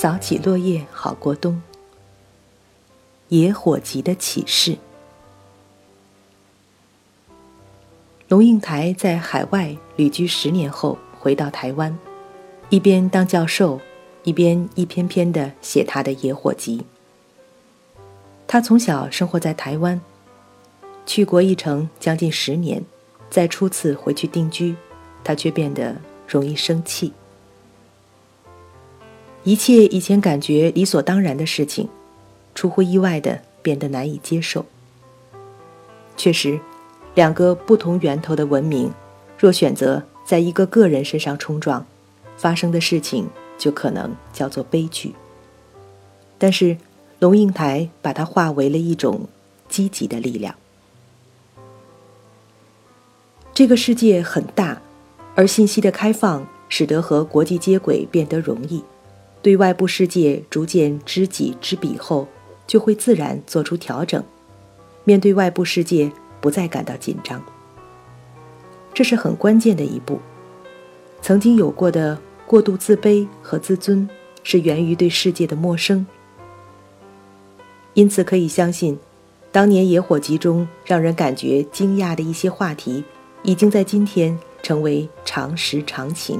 扫起落叶好过冬。野火集的启示。龙应台在海外旅居十年后回到台湾，一边当教授，一边一篇篇的写他的野火集。他从小生活在台湾，去国一城将近十年，再初次回去定居，他却变得容易生气。一切以前感觉理所当然的事情，出乎意外的变得难以接受。确实，两个不同源头的文明，若选择在一个个人身上冲撞，发生的事情就可能叫做悲剧。但是，龙应台把它化为了一种积极的力量。这个世界很大，而信息的开放使得和国际接轨变得容易。对外部世界逐渐知己知彼后，就会自然做出调整，面对外部世界不再感到紧张。这是很关键的一步。曾经有过的过度自卑和自尊，是源于对世界的陌生。因此可以相信，当年野火集中让人感觉惊讶的一些话题，已经在今天成为常识常情。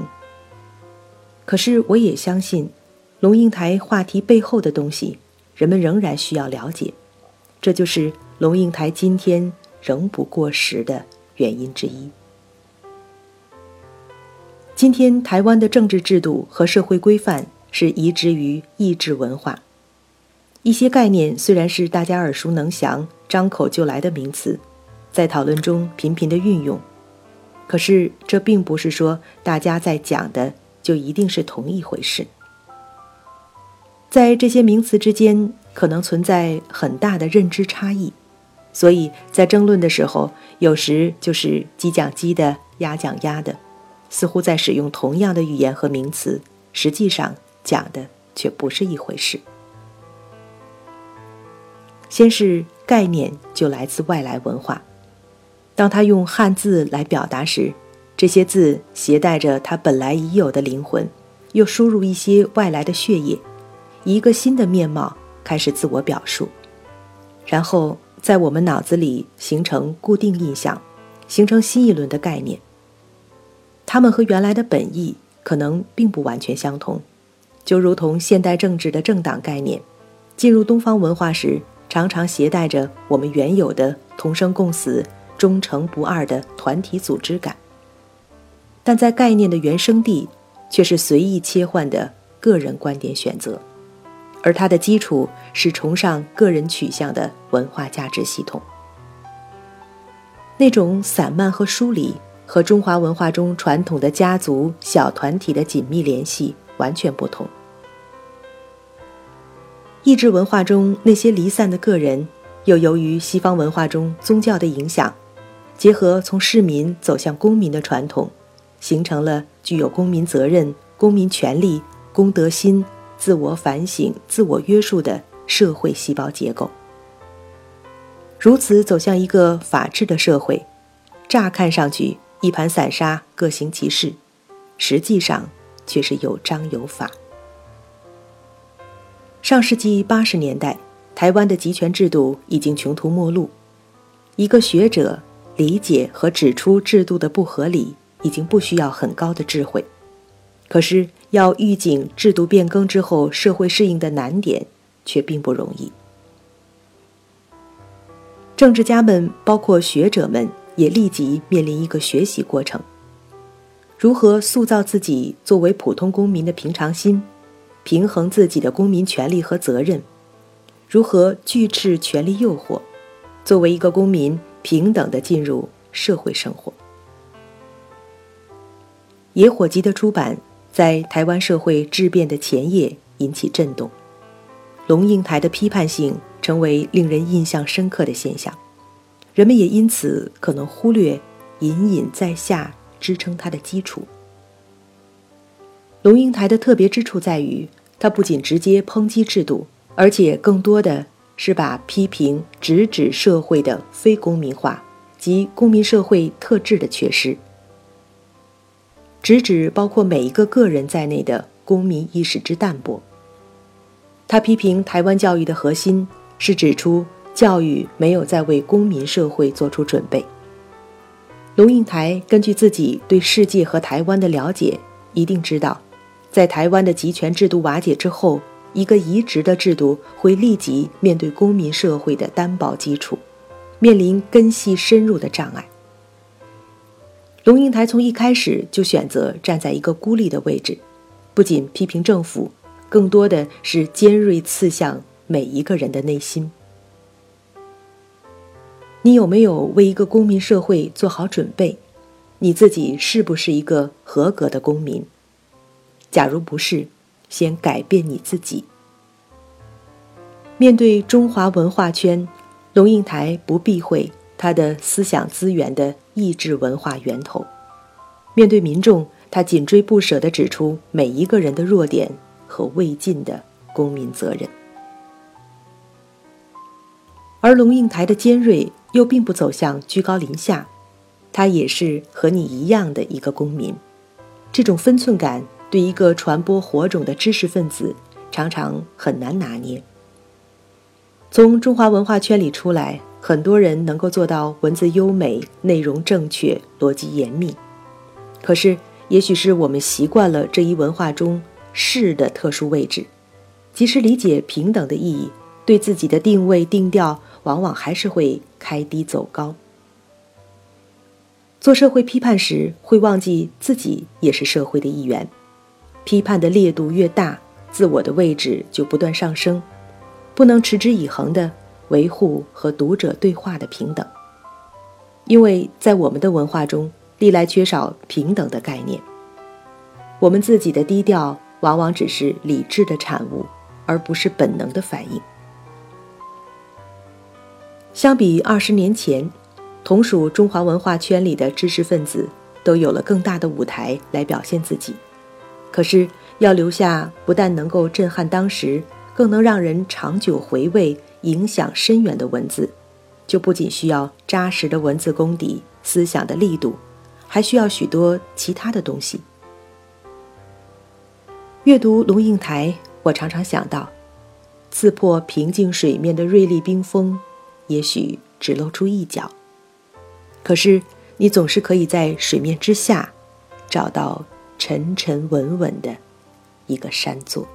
可是我也相信。龙应台话题背后的东西，人们仍然需要了解，这就是龙应台今天仍不过时的原因之一。今天台湾的政治制度和社会规范是移植于意志文化，一些概念虽然是大家耳熟能详、张口就来的名词，在讨论中频频的运用，可是这并不是说大家在讲的就一定是同一回事。在这些名词之间，可能存在很大的认知差异，所以在争论的时候，有时就是鸡讲鸡的，鸭讲鸭的，似乎在使用同样的语言和名词，实际上讲的却不是一回事。先是概念就来自外来文化，当他用汉字来表达时，这些字携带着他本来已有的灵魂，又输入一些外来的血液。一个新的面貌开始自我表述，然后在我们脑子里形成固定印象，形成新一轮的概念。它们和原来的本意可能并不完全相同，就如同现代政治的政党概念，进入东方文化时，常常携带着我们原有的同生共死、忠诚不二的团体组织感，但在概念的原生地，却是随意切换的个人观点选择。而它的基础是崇尚个人取向的文化价值系统，那种散漫和疏离，和中华文化中传统的家族小团体的紧密联系完全不同。意志文化中那些离散的个人，又由于西方文化中宗教的影响，结合从市民走向公民的传统，形成了具有公民责任、公民权利、公德心。自我反省、自我约束的社会细胞结构，如此走向一个法治的社会，乍看上去一盘散沙、各行其事，实际上却是有章有法。上世纪八十年代，台湾的集权制度已经穷途末路，一个学者理解和指出制度的不合理，已经不需要很高的智慧，可是。要预警制度变更之后社会适应的难点，却并不容易。政治家们，包括学者们，也立即面临一个学习过程：如何塑造自己作为普通公民的平常心，平衡自己的公民权利和责任；如何拒斥权力诱惑，作为一个公民平等的进入社会生活。野火集的出版。在台湾社会质变的前夜引起震动，龙应台的批判性成为令人印象深刻的现象，人们也因此可能忽略隐隐在下支撑他的基础。龙应台的特别之处在于，他不仅直接抨击制度，而且更多的是把批评直指社会的非公民化及公民社会特质的缺失。直指包括每一个个人在内的公民意识之淡薄，他批评台湾教育的核心是指出教育没有在为公民社会做出准备。龙应台根据自己对世界和台湾的了解，一定知道，在台湾的集权制度瓦解之后，一个移植的制度会立即面对公民社会的担保基础，面临根系深入的障碍。龙应台从一开始就选择站在一个孤立的位置，不仅批评政府。更多的是尖锐刺向每一个人的内心。你有没有为一个公民社会做好准备？你自己是不是一个合格的公民？假如不是，先改变你自己。面对中华文化圈，龙应台不避讳他的思想资源的意志文化源头；面对民众，他紧追不舍地指出每一个人的弱点。和未尽的公民责任，而龙应台的尖锐又并不走向居高临下，他也是和你一样的一个公民。这种分寸感对一个传播火种的知识分子常常很难拿捏。从中华文化圈里出来，很多人能够做到文字优美、内容正确、逻辑严密，可是也许是我们习惯了这一文化中。是的特殊位置，即使理解平等的意义，对自己的定位定调，往往还是会开低走高。做社会批判时，会忘记自己也是社会的一员。批判的烈度越大，自我的位置就不断上升，不能持之以恒的维护和读者对话的平等。因为在我们的文化中，历来缺少平等的概念，我们自己的低调。往往只是理智的产物，而不是本能的反应。相比二十年前，同属中华文化圈里的知识分子都有了更大的舞台来表现自己。可是，要留下不但能够震撼当时，更能让人长久回味、影响深远的文字，就不仅需要扎实的文字功底、思想的力度，还需要许多其他的东西。阅读龙应台，我常常想到，刺破平静水面的锐利冰锋，也许只露出一角，可是你总是可以在水面之下，找到沉沉稳稳的一个山座。